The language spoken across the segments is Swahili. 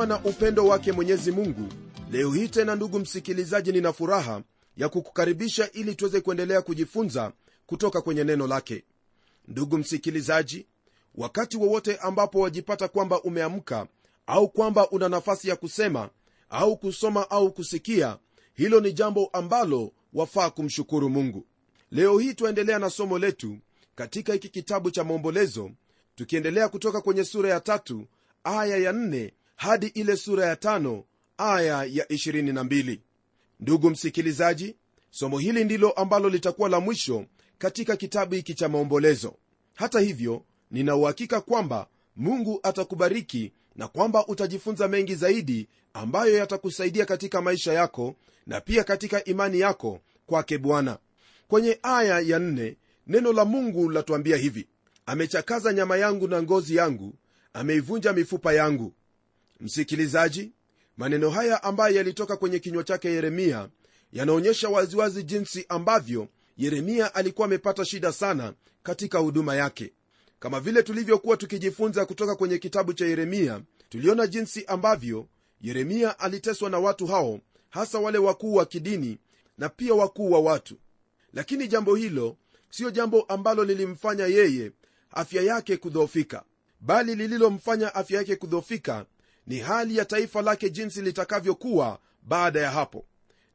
neema na upendo wake mwenyezi mungu. Leo hii tena ndugu msikilizaji nina furaha ya kukukaribisha ili tuweze kuendelea kujifunza kutoka kwenye neno lake. Ndugu msikilizaji wakati wowote ambapo wajipata kwamba umeamka au kwamba una nafasi ya kusema au kusoma au kusikia hilo ni jambo ambalo wafaa kumshukuru mungu. Leo hii twaendelea na somo letu katika hiki kitabu cha maombolezo tukiendelea kutoka kwenye sura ya tatu aya ya nne hadi ile sura ya tano aya ya 22 ndugu msikilizaji somo hili ndilo ambalo litakuwa la mwisho katika kitabu hiki cha maombolezo. Hata hivyo nina uhakika kwamba mungu atakubariki na kwamba utajifunza mengi zaidi ambayo yatakusaidia katika maisha yako na pia katika imani yako kwake bwana. Kwenye aya ya nne neno la mungu latuambia hivi. Amechakaza nyama yangu na ngozi yangu ameivunja mifupa yangu msikilizaji maneno haya ambayo yalitoka kwenye kinywa chake yeremia yanaonyesha waziwazi jinsi ambavyo yeremia alikuwa amepata shida sana katika huduma yake. Kama vile tulivyokuwa tukijifunza kutoka kwenye kitabu cha yeremia tuliona jinsi ambavyo yeremia aliteswa na watu hao hasa wale wakuu wa kidini na pia wakuu wa watu. Lakini jambo hilo siyo jambo ambalo lilimfanya yeye afya yake kudhoofika bali lililomfanya afya yake kudhoofika ni hali ya taifa lake jinsi litakavyokuwa baada ya hapo.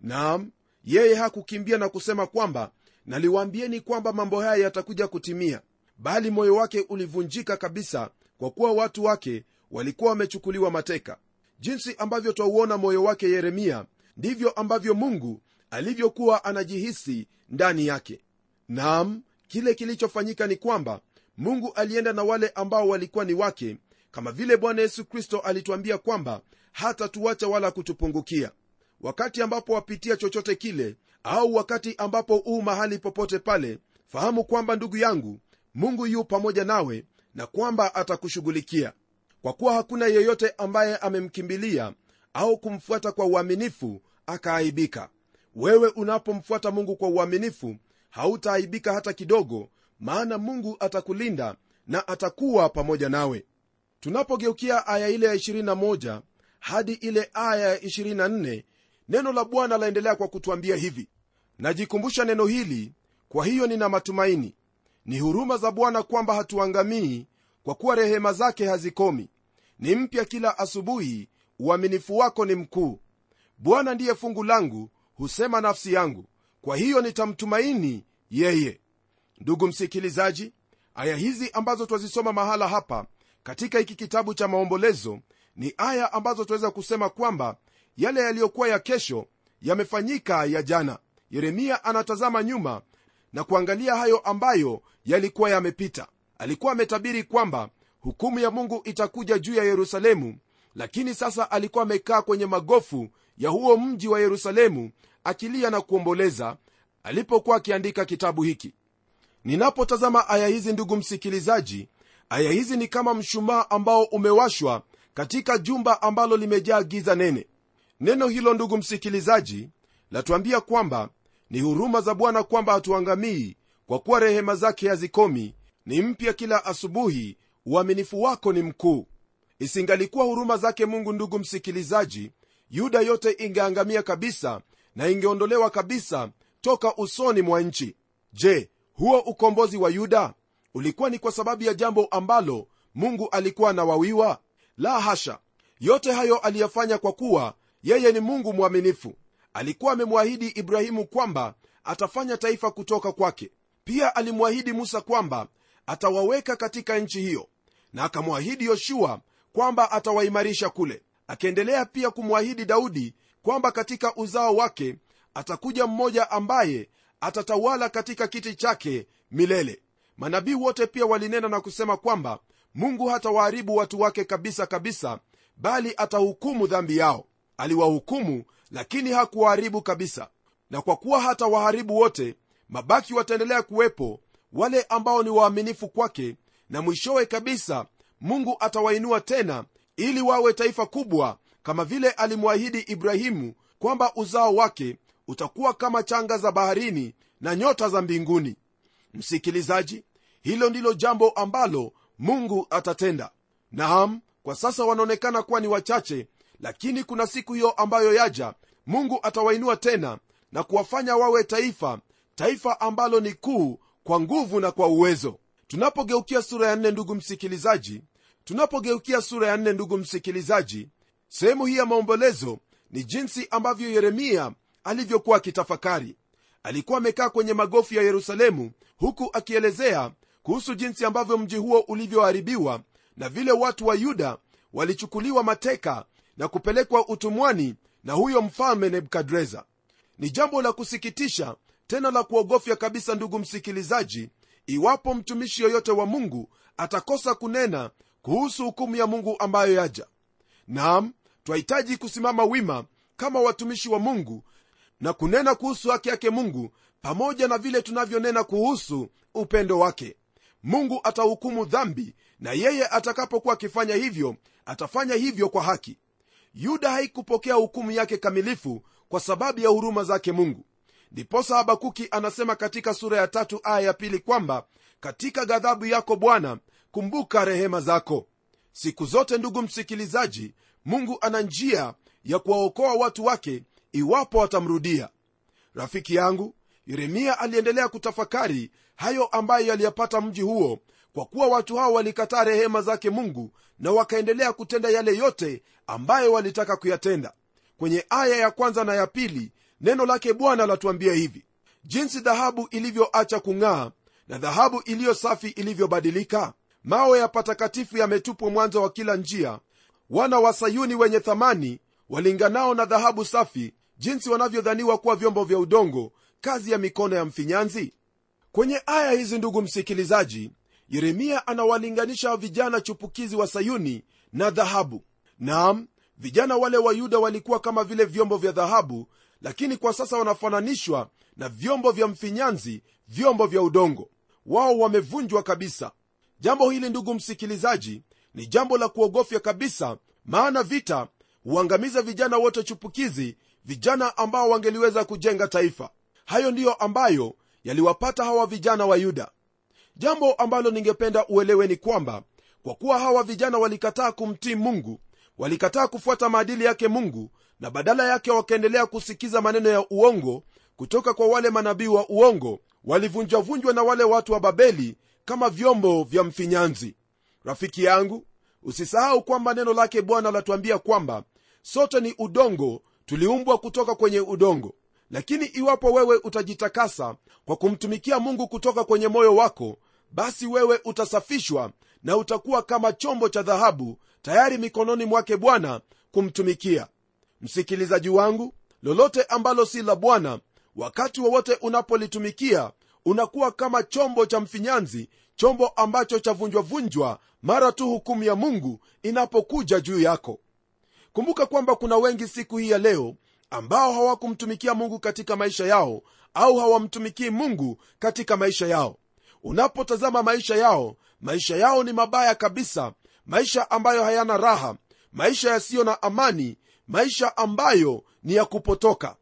Naam yeye hakukimbia na kusema kwamba naliwaambieni kwamba mambo haya yatakuja kutimia. Bali moyo wake ulivunjika kabisa kwa kuwa watu wake walikuwa wamechukuliwa mateka. Jinsi ambavyo twauona moyo wake yeremia ndivyo ambavyo mungu alivyokuwa anajihisi ndani yake. Naam kile kilichofanyika ni kwamba mungu alienda na wale ambao walikuwa ni wake kama vile bwana yesu kristo alituambia kwamba hatatuacha wala kutupungukia. Wakati ambapo wapitia chochote kile au wakati ambapo uu mahali popote pale fahamu kwamba ndugu yangu mungu yu pamoja nawe na kwamba atakushughulikia. Kwa kuwa hakuna yeyote ambaye amemkimbilia au kumfuata kwa uaminifu akaaibika. Wewe unapomfuata mungu kwa uaminifu hautaaibika hata kidogo maana mungu atakulinda na atakuwa pamoja nawe tunapogeukia aya ile ya 21 hadi ile aya ya 24 neno la bwana laendelea kwa kutwambia hivi. Najikumbusha neno hili kwa hiyo nina matumaini. Ni huruma za bwana kwamba hatuangamii kwa kuwa rehema zake hazikomi. Ni mpya kila asubuhi uaminifu wako ni mkuu. Bwana ndiye fungu langu husema nafsi yangu. Kwa hiyo nitamtumaini yeye. Ndugu msikilizaji aya hizi ambazo twazisoma mahala hapa katika hiki kitabu cha maombolezo ni aya ambazo tunaweza kusema kwamba yale yaliyokuwa ya kesho yamefanyika ya jana. Yeremia anatazama nyuma na kuangalia hayo ambayo yalikuwa yamepita. Alikuwa ametabiri kwamba hukumu ya mungu itakuja juu ya yerusalemu lakini sasa alikuwa amekaa kwenye magofu ya huo mji wa yerusalemu akilia na kuomboleza alipokuwa akiandika kitabu hiki. Ninapotazama aya hizi ndugu msikilizaji aya hizi ni kama mshumaa ambao umewashwa katika jumba ambalo limejaa giza nene. Neno hilo ndugu msikilizaji latuambia kwamba ni huruma za bwana kwamba hatuangamii kwa kuwa rehema zake hazikomi. Ni mpya kila asubuhi uaminifu wako ni mkuu. Isingalikuwa huruma zake mungu ndugu msikilizaji yuda yote ingeangamia kabisa na ingeondolewa kabisa toka usoni mwa nchi. Je huo ukombozi wa yuda ulikuwa ni kwa sababu ya jambo ambalo mungu alikuwa anawawiwa? La hasha! Yote hayo aliyafanya kwa kuwa yeye ni mungu mwaminifu. Alikuwa amemwahidi ibrahimu kwamba atafanya taifa kutoka kwake. Pia alimwahidi musa kwamba atawaweka katika nchi hiyo na akamwahidi yoshua kwamba atawaimarisha kule. Akiendelea pia kumwahidi daudi kwamba katika uzao wake atakuja mmoja ambaye atatawala katika kiti chake milele manabii wote pia walinena na kusema kwamba mungu hatawaharibu watu wake kabisa kabisa bali atahukumu dhambi yao. Aliwahukumu lakini hakuwaharibu kabisa. Na kwa kuwa hata waharibu wote mabaki wataendelea kuwepo wale ambao ni waaminifu kwake na mwishowe kabisa mungu atawainua tena ili wawe taifa kubwa kama vile alimwahidi ibrahimu kwamba uzao wake utakuwa kama changa za baharini na nyota za mbinguni msikilizaji hilo ndilo jambo ambalo mungu atatenda. Naam kwa sasa wanaonekana kuwa ni wachache lakini kuna siku hiyo ambayo yaja mungu atawainua tena na kuwafanya wawe taifa taifa ambalo ni kuu kwa nguvu na kwa uwezo. Tunapogeukia sura ya nne ndugu msikilizaji tunapogeukia sura ya nne ndugu msikilizaji sehemu hii ya maombolezo ni jinsi ambavyo yeremia alivyokuwa akitafakari alikuwa amekaa kwenye magofu ya yerusalemu huku akielezea kuhusu jinsi ambavyo mji huo ulivyoharibiwa na vile watu wa yuda walichukuliwa mateka na kupelekwa utumwani na huyo mfalme nebukadreza. Ni jambo la kusikitisha tena la kuogofya kabisa ndugu msikilizaji iwapo mtumishi yoyote wa mungu atakosa kunena kuhusu hukumu ya mungu ambayo yaja. Nam twahitaji kusimama wima kama watumishi wa mungu na kunena kuhusu haki yake mungu pamoja na vile tunavyonena kuhusu upendo wake. Mungu atahukumu dhambi na yeye atakapokuwa akifanya hivyo atafanya hivyo kwa haki. Yuda haikupokea hukumu yake kamilifu kwa sababu ya huruma zake mungu. Ndiposa habakuki anasema katika sura ya tatu aya ya pili kwamba katika ghadhabu yako bwana kumbuka rehema zako. Siku zote ndugu msikilizaji mungu ana njia ya kuwaokoa watu wake iwapo watamrudia rafiki yangu yeremia aliendelea kutafakari hayo ambayo yaliyapata mji huo kwa kuwa watu hao walikataa rehema zake mungu na wakaendelea kutenda yale yote ambayo walitaka kuyatenda. Kwenye aya ya kwanza na ya pili neno lake bwana latuambia hivi. Jinsi dhahabu ilivyoacha kung'aa na dhahabu iliyo safi ilivyobadilika. Mawe ya patakatifu yametupwa mwanzo wa kila njia. Wana wa sayuni wenye thamani walinganao na dhahabu safi jinsi wanavyodhaniwa kuwa vyombo vya udongo kazi ya mikono ya mfinyanzi? Kwenye aya hizi ndugu msikilizaji yeremia anawalinganisha vijana chupukizi wa sayuni na dhahabu. Nam vijana wale wa yuda walikuwa kama vile vyombo vya dhahabu lakini kwa sasa wanafananishwa na vyombo vya mfinyanzi vyombo vya udongo. Wao wamevunjwa kabisa. Jambo hili ndugu msikilizaji ni jambo la kuogofya kabisa maana vita huangamiza vijana wote chupukizi vijana ambao wangeliweza kujenga taifa. Hayo ndiyo ambayo yaliwapata hawa vijana wa yuda. Jambo ambalo ningependa uelewe ni kwamba kwa kuwa hawa vijana walikataa kumtii mungu walikataa kufuata maadili yake mungu na badala yake wakaendelea kusikiza maneno ya uongo kutoka kwa wale manabii wa uongo walivunjwavunjwa na wale watu wa babeli kama vyombo vya mfinyanzi. Rafiki yangu usisahau kwamba neno lake bwana latuambia kwamba sote ni udongo tuliumbwa kutoka kwenye udongo lakini iwapo wewe utajitakasa kwa kumtumikia mungu kutoka kwenye moyo wako basi wewe utasafishwa na utakuwa kama chombo cha dhahabu tayari mikononi mwake bwana kumtumikia. Msikilizaji wangu lolote ambalo si la bwana wakati wowote unapolitumikia unakuwa kama chombo cha mfinyanzi chombo ambacho chavunjwavunjwa mara tu hukumu ya mungu inapokuja juu yako kumbuka kwamba kuna wengi siku hii ya leo ambao hawakumtumikia mungu katika maisha yao au hawamtumikii mungu katika maisha yao. Unapotazama maisha yao maisha yao ni mabaya kabisa maisha ambayo hayana raha maisha yasiyo na amani maisha ambayo ni ya kupotoka.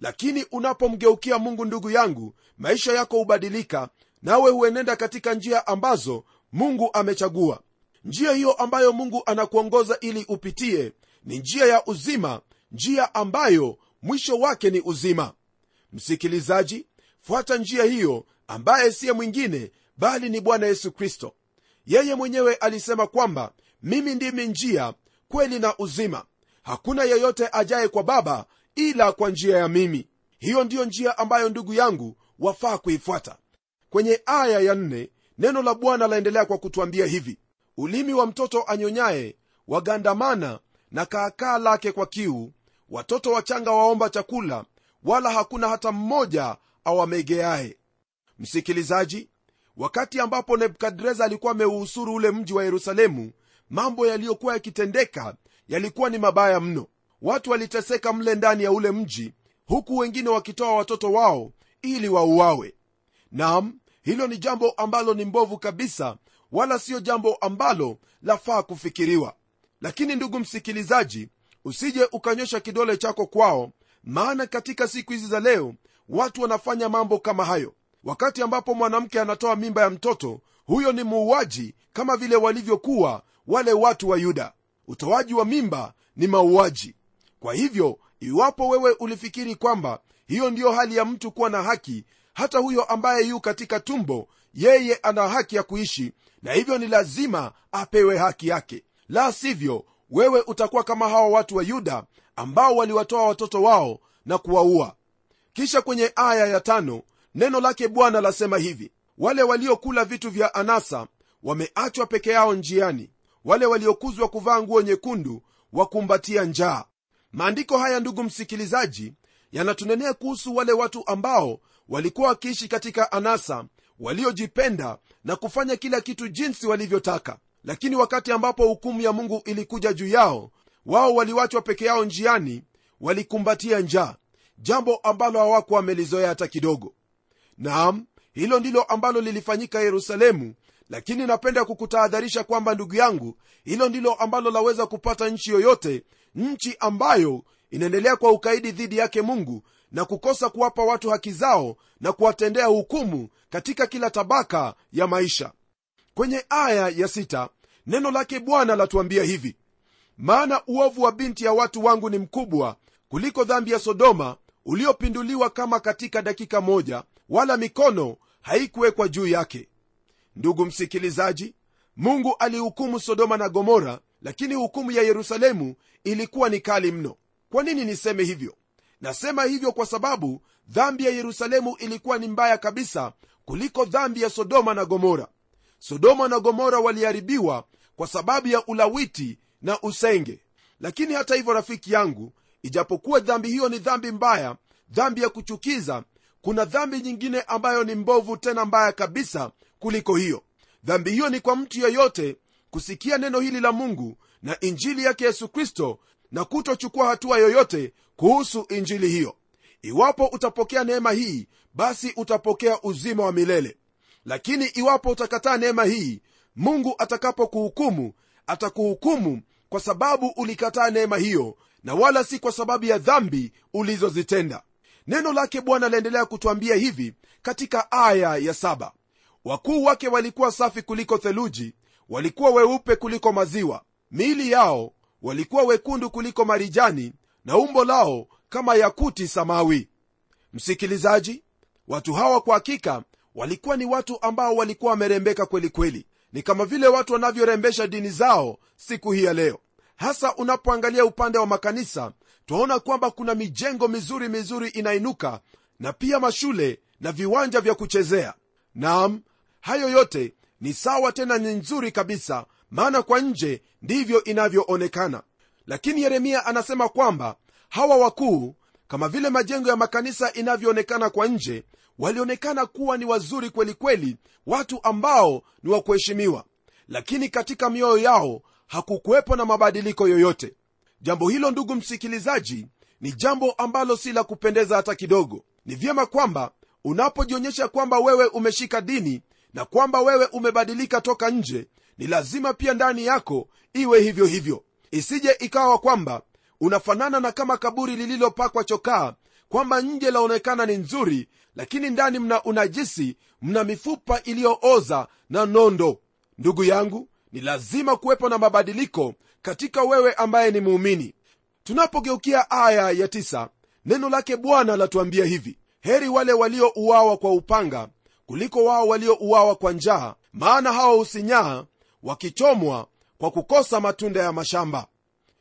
Lakini unapomgeukia mungu ndugu yangu maisha yako hubadilika nawe huenenda katika njia ambazo mungu amechagua. Njia hiyo ambayo mungu anakuongoza ili upitie ni njia ya uzima njia ambayo mwisho wake ni uzima. Msikilizaji fuata njia hiyo ambaye siye mwingine bali ni bwana yesu kristo. Yeye mwenyewe alisema kwamba mimi ndimi njia kweli na uzima. Hakuna yeyote ajaye kwa baba ila kwa njia ya mimi. Hiyo ndiyo njia ambayo ndugu yangu wafaa kuifuata. Kwenye aya ya nne neno la bwana laendelea kwa kutwambia hivi. Ulimi wa mtoto anyonyaye wagandamana na kaakaa lake kwa kiu watoto wachanga waomba chakula wala hakuna hata mmoja awamegeaye. Msikilizaji wakati ambapo nebukadreza alikuwa ameuhusuru ule mji wa yerusalemu mambo yaliyokuwa yakitendeka yalikuwa ni mabaya mno. Watu waliteseka mle ndani ya ule mji huku wengine wakitoa watoto wao ili wauawe. Nam hilo ni jambo ambalo ni mbovu kabisa wala siyo jambo ambalo lafaa kufikiriwa lakini ndugu msikilizaji usije ukanyosha kidole chako kwao maana katika siku hizi za leo watu wanafanya mambo kama hayo. Wakati ambapo mwanamke anatoa mimba ya mtoto huyo ni muuaji kama vile walivyokuwa wale watu wa yuda. Utoaji wa mimba ni mauaji. Kwa hivyo iwapo wewe ulifikiri kwamba hiyo ndiyo hali ya mtu kuwa na haki hata huyo ambaye yu katika tumbo yeye ana haki ya kuishi na hivyo ni lazima apewe haki yake la sivyo wewe utakuwa kama hawa watu wa yuda ambao waliwatoa watoto wao na kuwaua. Kisha kwenye aya ya tano neno lake bwana lasema hivi wale waliokula vitu vya anasa wameachwa peke yao njiani. Wale waliokuzwa kuvaa nguo nyekundu wakumbatia njaa. Maandiko haya ndugu msikilizaji yanatunenea kuhusu wale watu ambao walikuwa wakiishi katika anasa waliojipenda na kufanya kila kitu jinsi walivyotaka lakini wakati ambapo hukumu ya mungu ilikuja juu yao wao waliwachwa peke yao njiani walikumbatia njaa jambo ambalo hawakuwa wamelizoea hata kidogo. Naam hilo ndilo ambalo lilifanyika yerusalemu lakini napenda kukutahadharisha kwamba ndugu yangu hilo ndilo ambalo laweza kupata nchi yoyote nchi ambayo inaendelea kwa ukaidi dhidi yake mungu na kukosa kuwapa watu haki zao na kuwatendea hukumu katika kila tabaka ya maisha kwenye aya ya sita, neno lake bwana latuambia hivi maana uovu wa binti ya watu wangu ni mkubwa kuliko dhambi ya sodoma uliopinduliwa kama katika dakika moja wala mikono haikuwekwa juu yake. Ndugu msikilizaji mungu alihukumu sodoma na gomora lakini hukumu ya yerusalemu ilikuwa ni kali mno. Kwa nini niseme hivyo? Nasema hivyo kwa sababu dhambi ya yerusalemu ilikuwa ni mbaya kabisa kuliko dhambi ya sodoma na gomora sodoma na gomora waliharibiwa kwa sababu ya ulawiti na usenge. Lakini hata hivyo rafiki yangu ijapokuwa dhambi hiyo ni dhambi mbaya dhambi ya kuchukiza kuna dhambi nyingine ambayo ni mbovu tena mbaya kabisa kuliko hiyo. Dhambi hiyo ni kwa mtu yeyote kusikia neno hili la mungu na injili yake yesu kristo na kutochukua hatua yoyote kuhusu injili hiyo. Iwapo utapokea neema hii basi utapokea uzima wa milele lakini iwapo utakataa neema hii mungu atakapokuhukumu atakuhukumu kwa sababu ulikataa neema hiyo na wala si kwa sababu ya dhambi ulizozitenda. Neno lake bwana laendelea kutwambia hivi katika aya ya saba. Wakuu wake walikuwa safi kuliko theluji walikuwa weupe kuliko maziwa. Miili yao walikuwa wekundu kuliko marijani na umbo lao kama yakuti samawi. Msikilizaji watu hawa kwa hakika walikuwa ni watu ambao walikuwa wamerembeka kweli kweli. Ni kama vile watu wanavyorembesha dini zao siku hii ya leo. Hasa unapoangalia upande wa makanisa twaona kwamba kuna mijengo mizuri mizuri inainuka na pia mashule na viwanja vya kuchezea. Naam hayo yote ni sawa tena ni nzuri kabisa maana kwa nje ndivyo inavyoonekana. Lakini yeremia anasema kwamba hawa wakuu kama vile majengo ya makanisa inavyoonekana kwa nje walionekana kuwa ni wazuri kweli kweli watu ambao ni wa kuheshimiwa. Lakini katika mioyo yao hakukuwepo na mabadiliko yoyote. Jambo hilo ndugu msikilizaji ni jambo ambalo si la kupendeza hata kidogo. Ni vyema kwamba unapojionyesha kwamba wewe umeshika dini na kwamba wewe umebadilika toka nje ni lazima pia ndani yako iwe hivyo hivyo. Isije ikawa kwamba unafanana na kama kaburi lililopakwa chokaa kwamba nje laonekana ni nzuri lakini ndani mna unajisi mna mifupa iliyooza na nondo. Ndugu yangu ni lazima kuwepo na mabadiliko katika wewe ambaye ni muumini. Tunapogeukia aya ya tisa, neno lake bwana latuambia hivi heri wale waliouawa kwa upanga kuliko wao waliouawa kwa njaa maana hao husinyaa wakichomwa kwa kukosa matunda ya mashamba.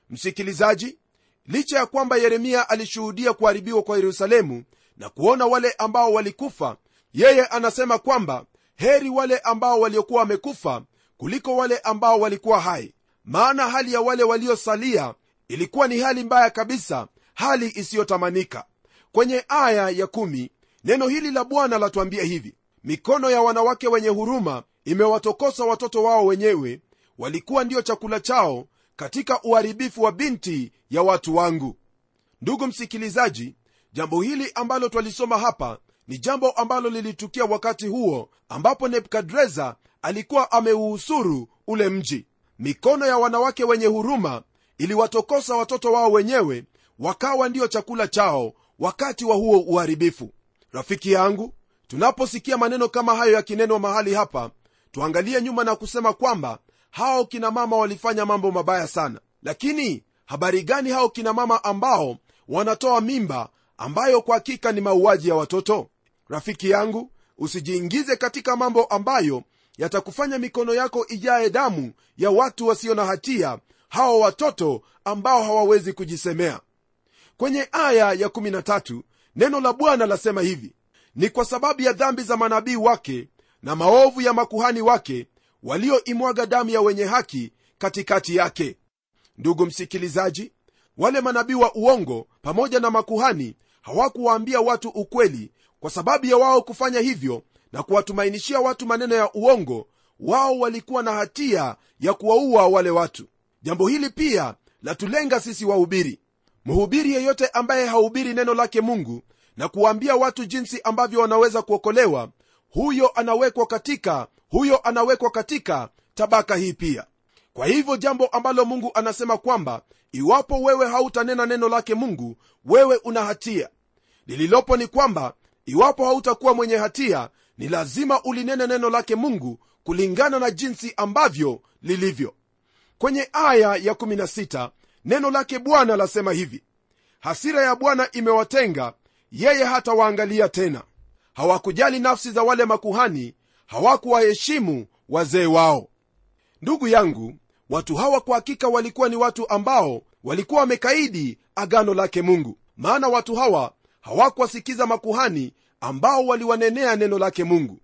Msikilizaji licha ya kwamba yeremia alishuhudia kuharibiwa kwa yerusalemu na kuona wale ambao walikufa yeye anasema kwamba heri wale ambao waliokuwa wamekufa kuliko wale ambao walikuwa hai. Maana hali ya wale waliosalia ilikuwa ni hali mbaya kabisa hali isiyotamanika. Kwenye aya ya kumi, neno hili la bwana latuambia hivi mikono ya wanawake wenye huruma imewatokosa watoto wao wenyewe walikuwa ndio chakula chao katika uharibifu wa binti ya watu wangu. Ndugu msikilizaji jambo hili ambalo twalisoma hapa ni jambo ambalo lilitukia wakati huo ambapo nebukadreza alikuwa ameuhusuru ule mji. Mikono ya wanawake wenye huruma iliwatokosa watoto wao wenyewe wakawa ndiyo chakula chao wakati wa huo uharibifu. Rafiki yangu tunaposikia maneno kama hayo yakinenwa mahali hapa tuangalie nyuma na kusema kwamba hao kina mama walifanya mambo mabaya sana. Lakini habari gani hao kina mama ambao wanatoa mimba ambayo kwa hakika ni mauaji ya watoto? Rafiki yangu usijiingize katika mambo ambayo yatakufanya mikono yako ijaye damu ya watu wasio na hatia hawa watoto ambao hawawezi kujisemea. Kwenye aya ya 13 neno la bwana lasema hivi ni kwa sababu ya dhambi za manabii wake na maovu ya makuhani wake walioimwaga damu ya wenye haki katikati yake. Ndugu msikilizaji wale manabii wa uongo pamoja na makuhani hawakuwaambia watu ukweli kwa sababu ya wao kufanya hivyo na kuwatumainishia watu maneno ya uongo wao walikuwa na hatia ya kuwaua wale watu. Jambo hili pia latulenga sisi wahubiri. Mhubiri yeyote ambaye hahubiri neno lake mungu na kuwaambia watu jinsi ambavyo wanaweza kuokolewa huyo anawekwa katika huyo anawekwa katika tabaka hii pia. Kwa hivyo jambo ambalo mungu anasema kwamba iwapo wewe hautanena neno lake mungu wewe una hatia. Lililopo ni kwamba iwapo hautakuwa mwenye hatia ni lazima ulinene neno lake mungu kulingana na jinsi ambavyo lilivyo. Kwenye aya ya 16 neno lake bwana lasema hivi hasira ya bwana imewatenga yeye hatawaangalia tena hawakujali nafsi za wale makuhani hawakuwaheshimu wazee wao. Ndugu yangu watu hawa kwa hakika walikuwa ni watu ambao walikuwa wamekaidi agano lake mungu. Maana watu hawa hawakuwasikiza makuhani ambao waliwanenea neno lake mungu.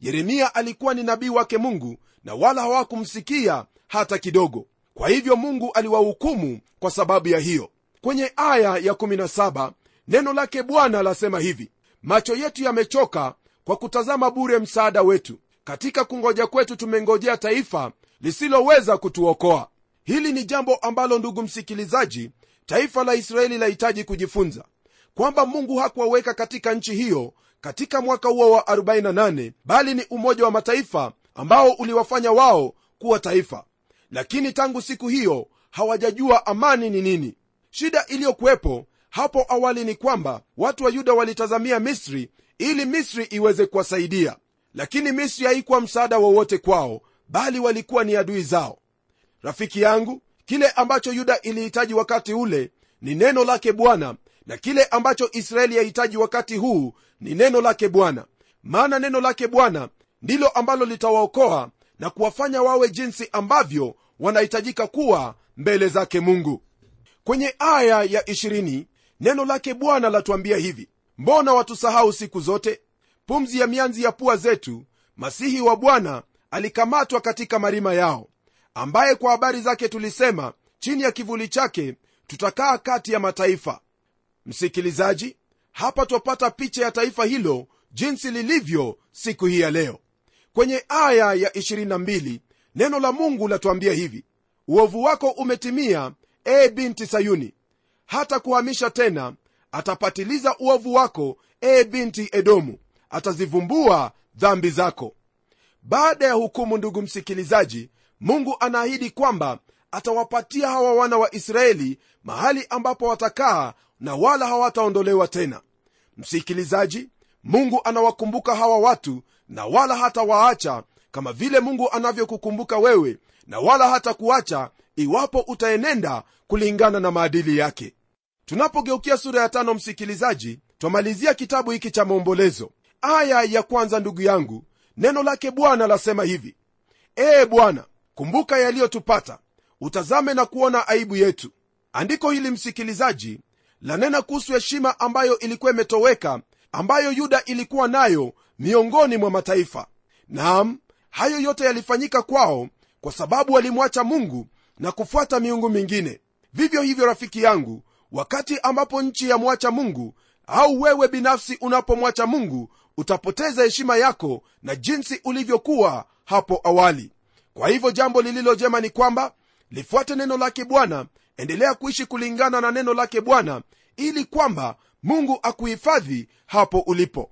Yeremia alikuwa ni nabii wake mungu na wala hawakumsikia hata kidogo. Kwa hivyo mungu aliwahukumu kwa sababu ya hiyo. Kwenye aya ya 17 neno lake bwana lasema hivi macho yetu yamechoka kwa kutazama bure msaada wetu. Katika kungoja kwetu tumengojea taifa lisiloweza kutuokoa. Hili ni jambo ambalo ndugu msikilizaji taifa la israeli lahitaji kujifunza. Kwamba mungu hakuwaweka katika nchi hiyo katika mwaka huo wa 48 bali ni umoja wa mataifa ambao uliwafanya wao kuwa taifa. Lakini tangu siku hiyo hawajajua amani ni nini. Shida iliyokuwepo hapo awali ni kwamba watu wa yuda walitazamia misri ili misri iweze kuwasaidia. Lakini misri haikuwa msaada wowote kwao bali walikuwa ni adui zao. Rafiki yangu kile ambacho yuda ilihitaji wakati ule ni neno lake bwana na kile ambacho israeli yahitaji wakati huu ni neno lake bwana. Maana neno lake bwana ndilo ambalo litawaokoa na kuwafanya wawe jinsi ambavyo wanahitajika kuwa mbele zake mungu. Kwenye aya ya 20 neno lake bwana latuambia hivi mbona watusahau siku zote? Pumzi ya mianzi ya pua zetu masihi wa bwana alikamatwa katika marima yao ambaye kwa habari zake tulisema chini ya kivuli chake tutakaa kati ya mataifa. Msikilizaji hapa twapata picha ya taifa hilo jinsi lilivyo siku hii ya leo. Kwenye aya ya 22 neno la mungu latuambia hivi uovu wako umetimia e binti sayuni hata kuhamisha tena atapatiliza uovu wako e binti edomu. Atazivumbua dhambi zako. Baada ya hukumu ndugu msikilizaji mungu anaahidi kwamba atawapatia hawa wana wa israeli mahali ambapo watakaa na wala hawataondolewa tena. Msikilizaji mungu anawakumbuka hawa watu na wala hatawaacha kama vile mungu anavyokukumbuka wewe na wala hata kuacha iwapo utaenenda kulingana na maadili yake tunapogeukia sura ya tano msikilizaji twamalizia kitabu hiki cha maombolezo. Aya ya kwanza ndugu yangu neno lake bwana lasema hivi. Ee bwana kumbuka yaliyotupata utazame na kuona aibu yetu. Andiko hili msikilizaji lanena kuhusu heshima ambayo ilikuwa imetoweka ambayo yuda ilikuwa nayo miongoni mwa mataifa. Naam hayo yote yalifanyika kwao kwa sababu walimwacha mungu na kufuata miungu mingine. Vivyo hivyo rafiki yangu wakati ambapo nchi yamwacha mungu au wewe binafsi unapomwacha mungu utapoteza heshima yako na jinsi ulivyokuwa hapo awali. Kwa hivyo jambo lililo jema ni kwamba lifuate neno lake bwana endelea kuishi kulingana na neno lake bwana ili kwamba mungu akuhifadhi hapo ulipo.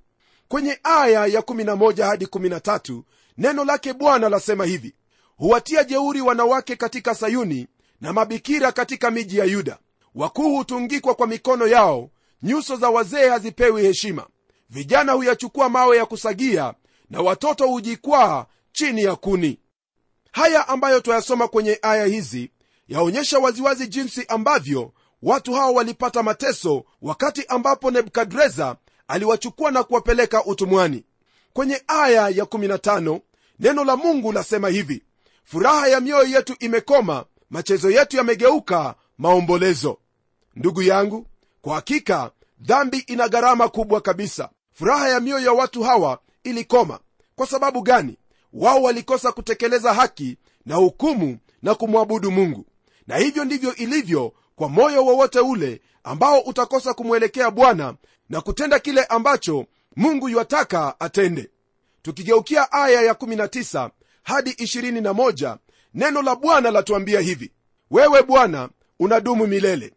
Kwenye aya ya 11 hadi 13 neno lake bwana lasema hivi huwatia jeuri wanawake katika sayuni na mabikira katika miji ya yuda wakuu hutungikwa kwa mikono yao nyuso za wazee hazipewi heshima. Vijana huyachukua mawe ya kusagia na watoto hujikwaa chini ya kuni. Haya ambayo twayasoma kwenye aya hizi yaonyesha waziwazi jinsi ambavyo watu hawa walipata mateso wakati ambapo nebukadreza aliwachukua na kuwapeleka utumwani. Kwenye aya ya 15 neno la mungu lasema hivi furaha ya mioyo yetu imekoma machezo yetu yamegeuka maombolezo. Ndugu yangu kwa hakika dhambi ina gharama kubwa kabisa. Furaha ya mioyo ya watu hawa ilikoma. Kwa sababu gani? Wao walikosa kutekeleza haki na hukumu na kumwabudu mungu. Na hivyo ndivyo ilivyo kwa moyo wowote ule ambao utakosa kumwelekea bwana na kutenda kile ambacho mungu yuataka atende. Tukigeukia aya ya19 hadi 21 neno la bwana latuambia hivi. Wewe bwana unadumu milele.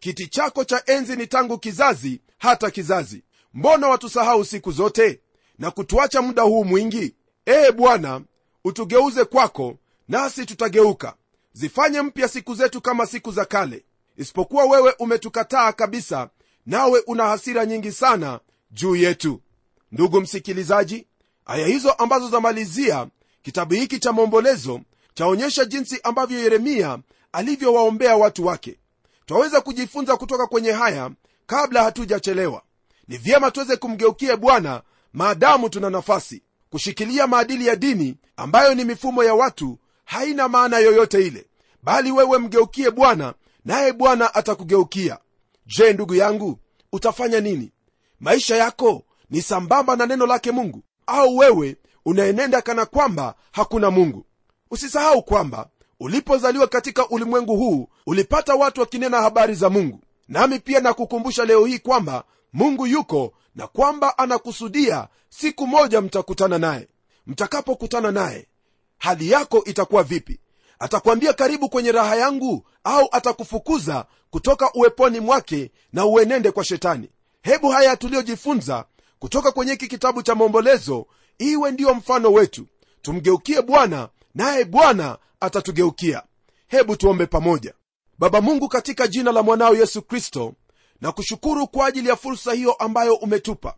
Kiti chako cha enzi ni tangu kizazi hata kizazi. Mbona watusahau siku zote na kutuacha muda huu mwingi? Ee bwana utugeuze kwako nasi tutageuka. Zifanye mpya siku zetu kama siku za kale. Isipokuwa wewe umetukataa kabisa nawe una hasira nyingi sana juu yetu. Ndugu msikilizaji aya hizo ambazo zamalizia kitabu hiki cha maombolezo chaonyesha jinsi ambavyo yeremia alivyowaombea watu wake. Twaweza kujifunza kutoka kwenye haya kabla hatujachelewa. Ni vyema tuweze kumgeukia bwana maadamu tuna nafasi. Kushikilia maadili ya dini ambayo ni mifumo ya watu haina maana yoyote ile. Bali wewe mgeukie bwana naye bwana atakugeukia. Je ndugu yangu utafanya nini? Maisha yako ni sambamba na neno lake mungu au wewe unaenenda kana kwamba hakuna mungu? Usisahau kwamba ulipozaliwa katika ulimwengu huu ulipata watu wakinena habari za mungu. Nami pia nakukumbusha leo hii kwamba mungu yuko na kwamba anakusudia siku moja mtakutana naye. Mtakapokutana naye hali yako itakuwa vipi? Atakwambia karibu kwenye raha yangu au atakufukuza kutoka uweponi mwake na uenende kwa shetani. Hebu haya tuliyojifunza kutoka kwenye hiki kitabu cha maombolezo iwe ndiyo mfano wetu. Tumgeukie bwana naye bwana atatugeukia. Hebu tuombe pamoja. Baba mungu katika jina la mwanao yesu kristo na kushukuru kwa ajili ya fursa hiyo ambayo umetupa.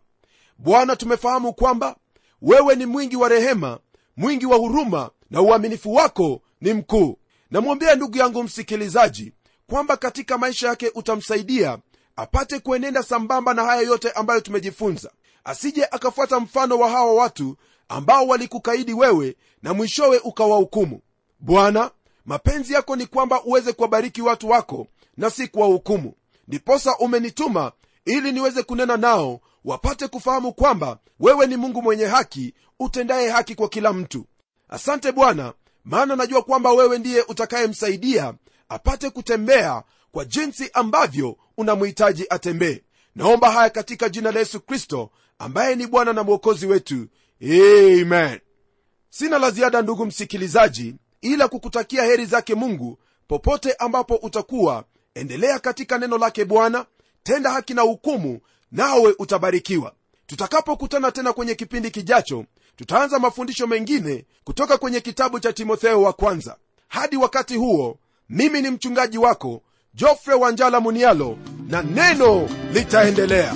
Bwana tumefahamu kwamba wewe ni mwingi wa rehema mwingi wa huruma na uaminifu wako ni mkuu. Namwombea ndugu yangu msikilizaji kwamba katika maisha yake utamsaidia apate kuenenda sambamba na haya yote ambayo tumejifunza. Asije akafuata mfano wa hawa watu ambao walikukaidi wewe na mwishowe ukawahukumu bwana mapenzi yako ni kwamba uweze kuwabariki watu wako na si kuwahukumu. Ndiposa umenituma ili niweze kunena nao wapate kufahamu kwamba wewe ni mungu mwenye haki utendaye haki kwa kila mtu. Asante bwana maana najua kwamba wewe ndiye utakayemsaidia apate kutembea kwa jinsi ambavyo unamhitaji atembee. Naomba haya katika jina la yesu kristo ambaye ni bwana na mwokozi wetu. Amen. Sina la ziada ndugu msikilizaji ila kukutakia heri zake mungu popote ambapo utakuwa endelea katika neno lake bwana tenda haki na hukumu nawe utabarikiwa. Tutakapokutana tena kwenye kipindi kijacho tutaanza mafundisho mengine kutoka kwenye kitabu cha timotheo wa kwanza. Hadi wakati huo mimi ni mchungaji wako jofre wanjala munialo na neno litaendelea